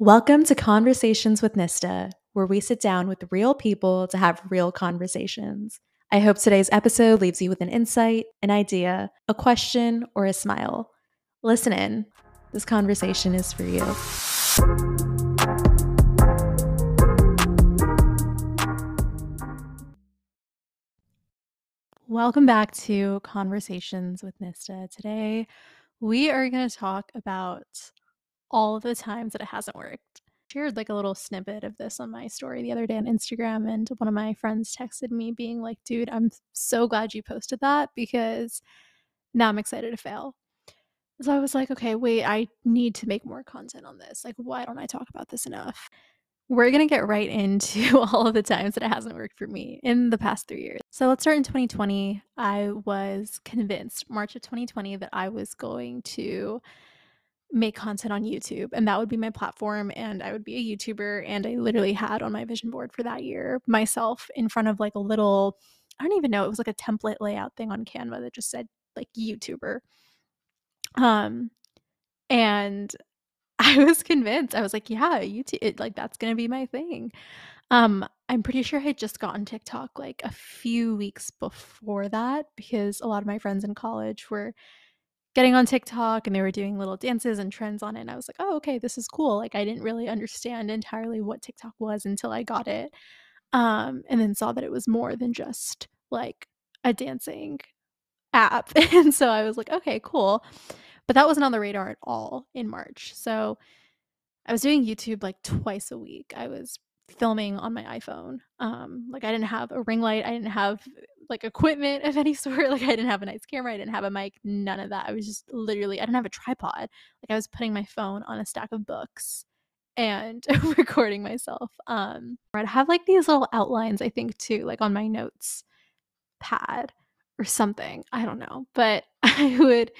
Welcome to Conversations with Nistha, where we sit down with real people to have real conversations. I hope today's episode leaves you with an insight, an idea, a question, or a smile. Listen in. This conversation is for you. Welcome back to Conversations with Nistha. Today, we are going to talk about all of the times that it hasn't worked. I Shared like a little snippet of this on my story the other day on Instagram, and one of my friends texted me being like, dude, I'm so glad you posted that because now I'm excited to fail. So I was like, okay, wait, I need to make more content on this. Like, why don't I talk about this enough? We're going to get right into all of the times that it hasn't worked for me in the past three years. So let's start in 2020. I was convinced, March of 2020, that I was going to make content on YouTube and that would be my platform and I would be a YouTuber and I literally had on my vision board for that year myself in front of like a little I don't even know it was like a template layout thing on Canva that just said like YouTuber. Um and I was convinced I was like yeah YouTube it, like that's going to be my thing. Um I'm pretty sure I had just gotten TikTok like a few weeks before that because a lot of my friends in college were getting on TikTok and they were doing little dances and trends on it. And I was like, oh, okay, this is cool. Like, I didn't really understand entirely what TikTok was until I got it. Um, and then saw that it was more than just like a dancing app. and so I was like, okay, cool. But that wasn't on the radar at all in March. So I was doing YouTube like twice a week. I was filming on my iPhone. Um, like I didn't have a ring light. I didn't have like equipment of any sort. Like I didn't have a nice camera, I didn't have a mic, none of that. I was just literally I didn't have a tripod. Like I was putting my phone on a stack of books and recording myself. Um I'd have like these little outlines I think too, like on my notes pad or something. I don't know. But I would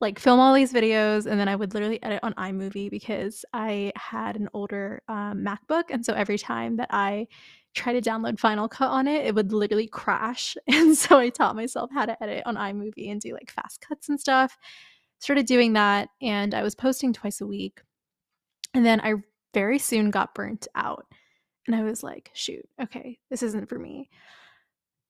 like film all these videos and then I would literally edit on iMovie because I had an older um, MacBook and so every time that I try to download Final Cut on it, it would literally crash. And so I taught myself how to edit on iMovie and do like fast cuts and stuff. Started doing that and I was posting twice a week. And then I very soon got burnt out. And I was like, shoot, okay, this isn't for me.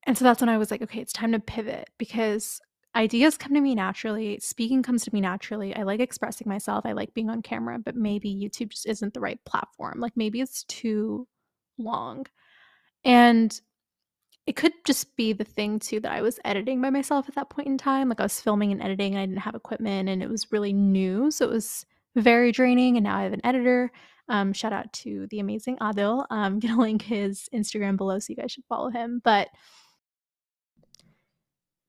And so that's when I was like, okay, it's time to pivot because ideas come to me naturally. Speaking comes to me naturally. I like expressing myself. I like being on camera, but maybe YouTube just isn't the right platform. Like maybe it's too long. And it could just be the thing too that I was editing by myself at that point in time. Like I was filming and editing, and I didn't have equipment and it was really new. So it was very draining. And now I have an editor. Um, shout out to the amazing Adil. I'm gonna link his Instagram below so you guys should follow him. But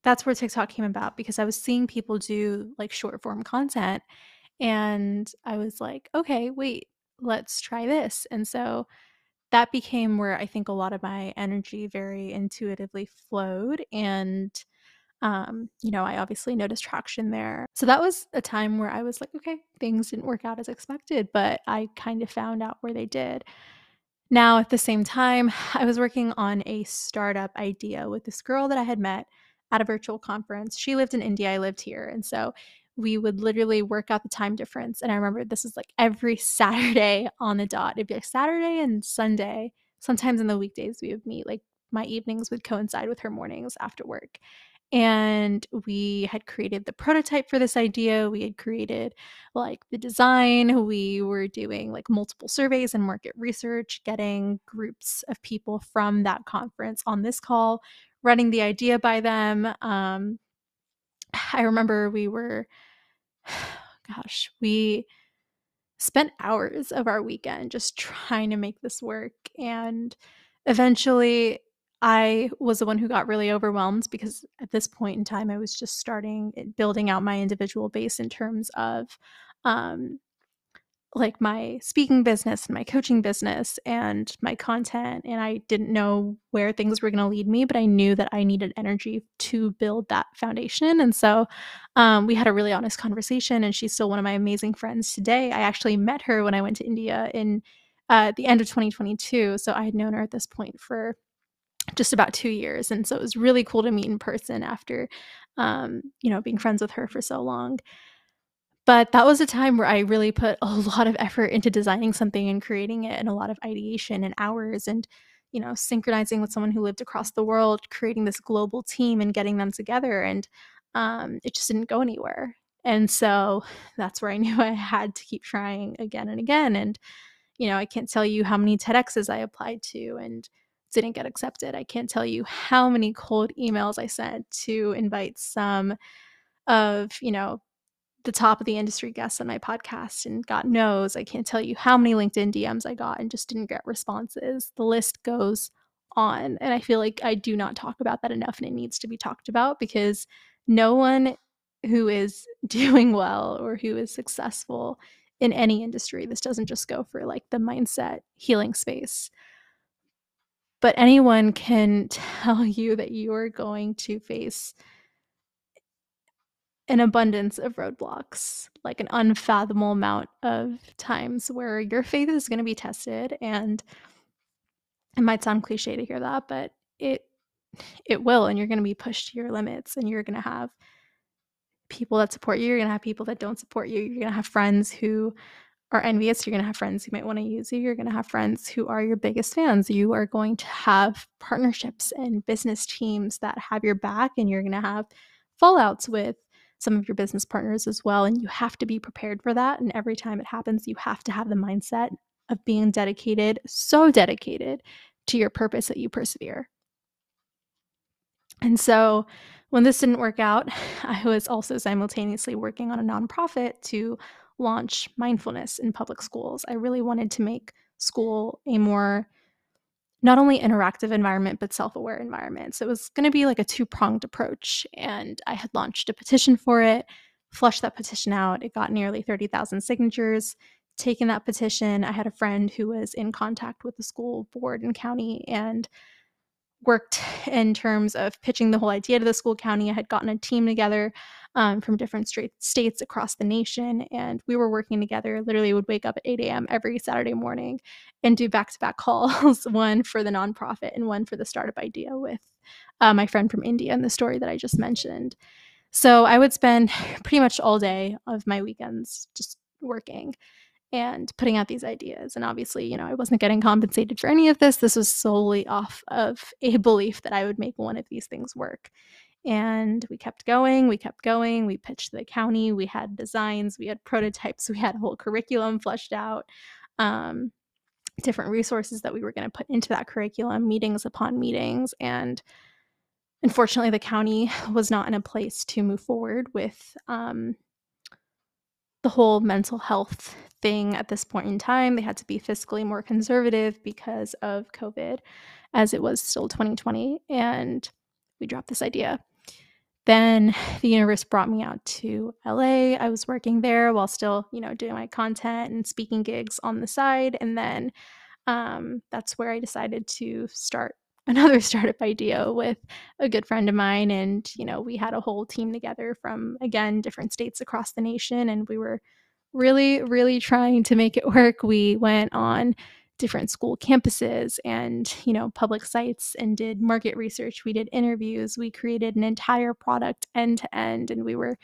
that's where TikTok came about because I was seeing people do like short form content and I was like, okay, wait, let's try this. And so that became where I think a lot of my energy very intuitively flowed. And, um, you know, I obviously noticed traction there. So that was a time where I was like, okay, things didn't work out as expected, but I kind of found out where they did. Now, at the same time, I was working on a startup idea with this girl that I had met at a virtual conference. She lived in India, I lived here. And so we would literally work out the time difference. And I remember this is like every Saturday on the dot. It'd be like Saturday and Sunday. Sometimes in the weekdays we would meet. Like my evenings would coincide with her mornings after work. And we had created the prototype for this idea. We had created like the design. We were doing like multiple surveys and market research, getting groups of people from that conference on this call, running the idea by them. Um, I remember we were, gosh, we spent hours of our weekend just trying to make this work. And eventually, I was the one who got really overwhelmed because at this point in time, I was just starting eh, building out my individual base in terms of um, like my speaking business and my coaching business and my content and I didn't know where things were going to lead me but I knew that I needed energy to build that foundation and so um, we had a really honest conversation and she's still one of my amazing friends today. I actually met her when I went to India in uh, the end of 2022 so I had known her at this point for just about two years and so it was really cool to meet in person after um, you know being friends with her for so long But that was a time where I really put a lot of effort into designing something and creating it and a lot of ideation and hours and, you know, synchronizing with someone who lived across the world, creating this global team and getting them together, and, um, it just didn't go anywhere. And so that's where I knew I had to keep trying again and again, and, you know, I can't tell you how many TEDx's I applied to and didn't get accepted. I can't tell you how many cold emails I sent to invite some of, you know, the top of the industry guests on my podcast and got no's. I can't tell you how many LinkedIn DMs I got and just didn't get responses. The list goes on. And I feel like I do not talk about that enough and it needs to be talked about because no one who is doing well or who is successful in any industry, this doesn't just go for like the mindset healing space. But anyone can tell you that you are going to face an abundance of roadblocks, like an unfathomable amount of times where your faith is going to be tested and it might sound cliche to hear that, but it it will and you're going to be pushed to your limits and you're going to have people that support you, you're going to have people that don't support you, you're going to have friends who are envious. You're going to have friends who might want to use you. You're going to have friends who are your biggest fans. You are going to have partnerships and business teams that have your back, and you're going to have fallouts with some of your business partners as well. And you have to be prepared for that. And every time it happens, you have to have the mindset of being dedicated, so dedicated to your purpose that you persevere. And so when this didn't work out, I was also simultaneously working on a nonprofit to launch mindfulness in public schools. I really wanted to make school a more not only interactive environment but self-aware environment. So it was going to be like a two-pronged approach and I had launched a petition for it, flushed that petition out. It got nearly 30,000 signatures. Taken that petition, I had a friend who was in contact with the school board and county and worked in terms of pitching the whole idea to the school county. I had gotten a team together um, from different straight states across the nation, and we were working together. Literally, would wake up at 8 a.m. every Saturday morning and do back-to-back calls, one for the nonprofit and one for the startup idea with uh, my friend from India and the story that I just mentioned. So I would spend pretty much all day of my weekends just working and putting out these ideas. And obviously, you know, I wasn't getting compensated for any of this. This was solely off of a belief that I would make one of these things work. And we kept going, we kept going. We pitched the county, we had designs, we had prototypes, we had a whole curriculum fleshed out, um, different resources that we were going to put into that curriculum, meetings upon meetings. And unfortunately, the county was not in a place to move forward with um, the whole mental health thing at this point in time. They had to be fiscally more conservative because of COVID, as it was still 2020. And we dropped this idea. Then the universe brought me out to LA. I was working there while still, you know, doing my content and speaking gigs on the side. And then um, that's where I decided to start another startup idea with a good friend of mine. And, you know, we had a whole team together from, again, different states across the nation. And we were really, really trying to make it work. We went on different school campuses and you know public sites and did market research. We did interviews. We created an entire product end to end and we were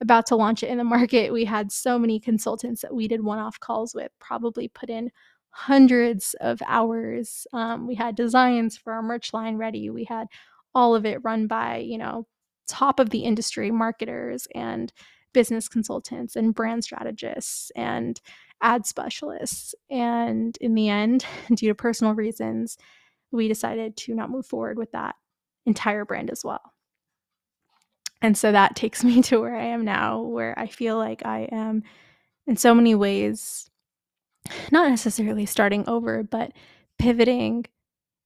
about to launch it in the market. We had so many consultants that we did one-off calls with probably put in hundreds of hours. Um, we had designs for our merch line ready. We had all of it run by you know top of the industry marketers and business consultants and brand strategists and ad specialists. And in the end, due to personal reasons, we decided to not move forward with that entire brand as well. And so that takes me to where I am now, where I feel like I am in so many ways not necessarily starting over, but pivoting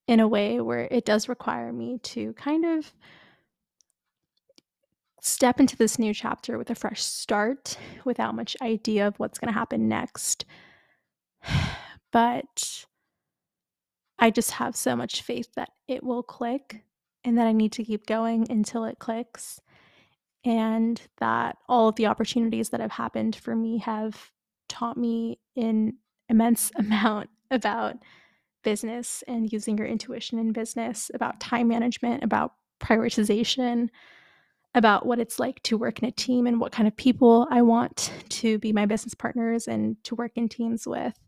in a way where it does require me to kind of step into this new chapter with a fresh start without much idea of what's going to happen next. But I just have so much faith that it will click and that I need to keep going until it clicks. And that all of the opportunities that have happened for me have taught me an immense amount about business and using your intuition in business, about time management, about prioritization, about what it's like to work in a team and what kind of people I want to be my business partners and to work in teams with.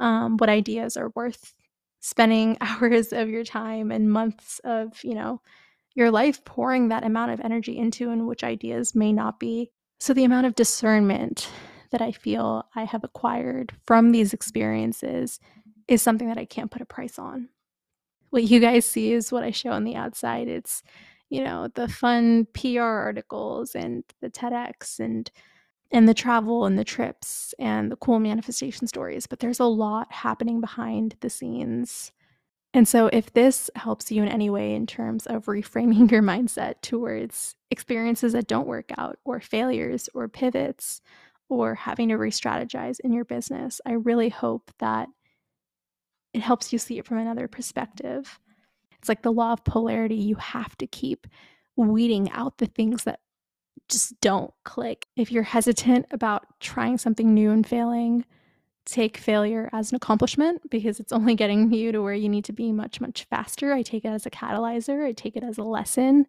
Um, what ideas are worth spending hours of your time and months of, you know, your life pouring that amount of energy into and which ideas may not be. So the amount of discernment that I feel I have acquired from these experiences is something that I can't put a price on. What you guys see is what I show on the outside. It's, you know, the fun PR articles and the TEDx and and the travel and the trips and the cool manifestation stories, but there's a lot happening behind the scenes. And so, if this helps you in any way in terms of reframing your mindset towards experiences that don't work out, or failures, or pivots, or having to re strategize in your business, I really hope that it helps you see it from another perspective. It's like the law of polarity. You have to keep weeding out the things that just don't click. If you're hesitant about trying something new and failing, take failure as an accomplishment because it's only getting you to where you need to be much, much faster. I take it as a catalyzer, I take it as a lesson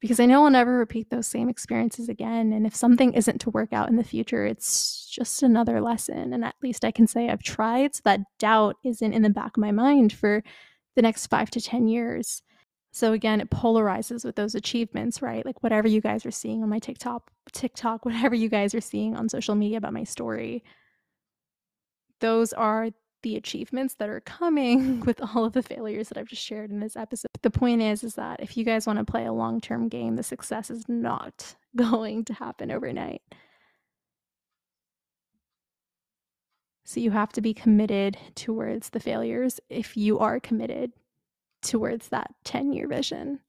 because I know I'll never repeat those same experiences again. And if something isn't to work out in the future, it's just another lesson. And at least I can say I've tried so that doubt isn't in the back of my mind for the next five to 10 years. So again, it polarizes with those achievements, right? Like whatever you guys are seeing on my TikTok, TikTok, whatever you guys are seeing on social media about my story, those are the achievements that are coming with all of the failures that I've just shared in this episode. The point is is that if you guys want to play a long-term game, the success is not going to happen overnight. So you have to be committed towards the failures if you are committed towards that 10-year vision.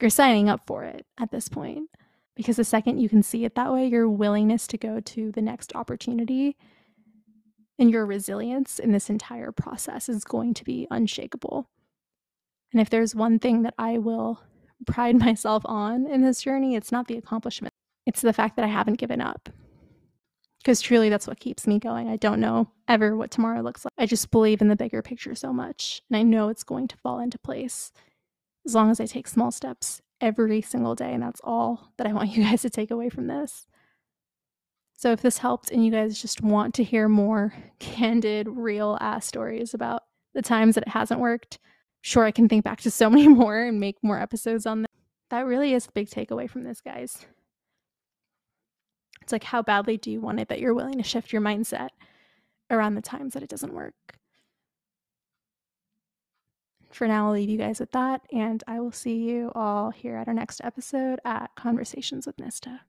You're signing up for it at this point because the second you can see it that way, your willingness to go to the next opportunity and your resilience in this entire process is going to be unshakable. And if there's one thing that I will pride myself on in this journey, it's not the accomplishment, it's the fact that I haven't given up. Because truly, that's what keeps me going. I don't know ever what tomorrow looks like. I just believe in the bigger picture so much, and I know it's going to fall into place as long as I take small steps every single day. And that's all that I want you guys to take away from this. So if this helped and you guys just want to hear more candid, real ass stories about the times that it hasn't worked, sure I can think back to so many more and make more episodes on that. That really is the big takeaway from this, guys. It's like how badly do you want it that you're willing to shift your mindset around the times that it doesn't work. For now, I'll leave you guys with that, and I will see you all here at our next episode at Conversations with Nistha.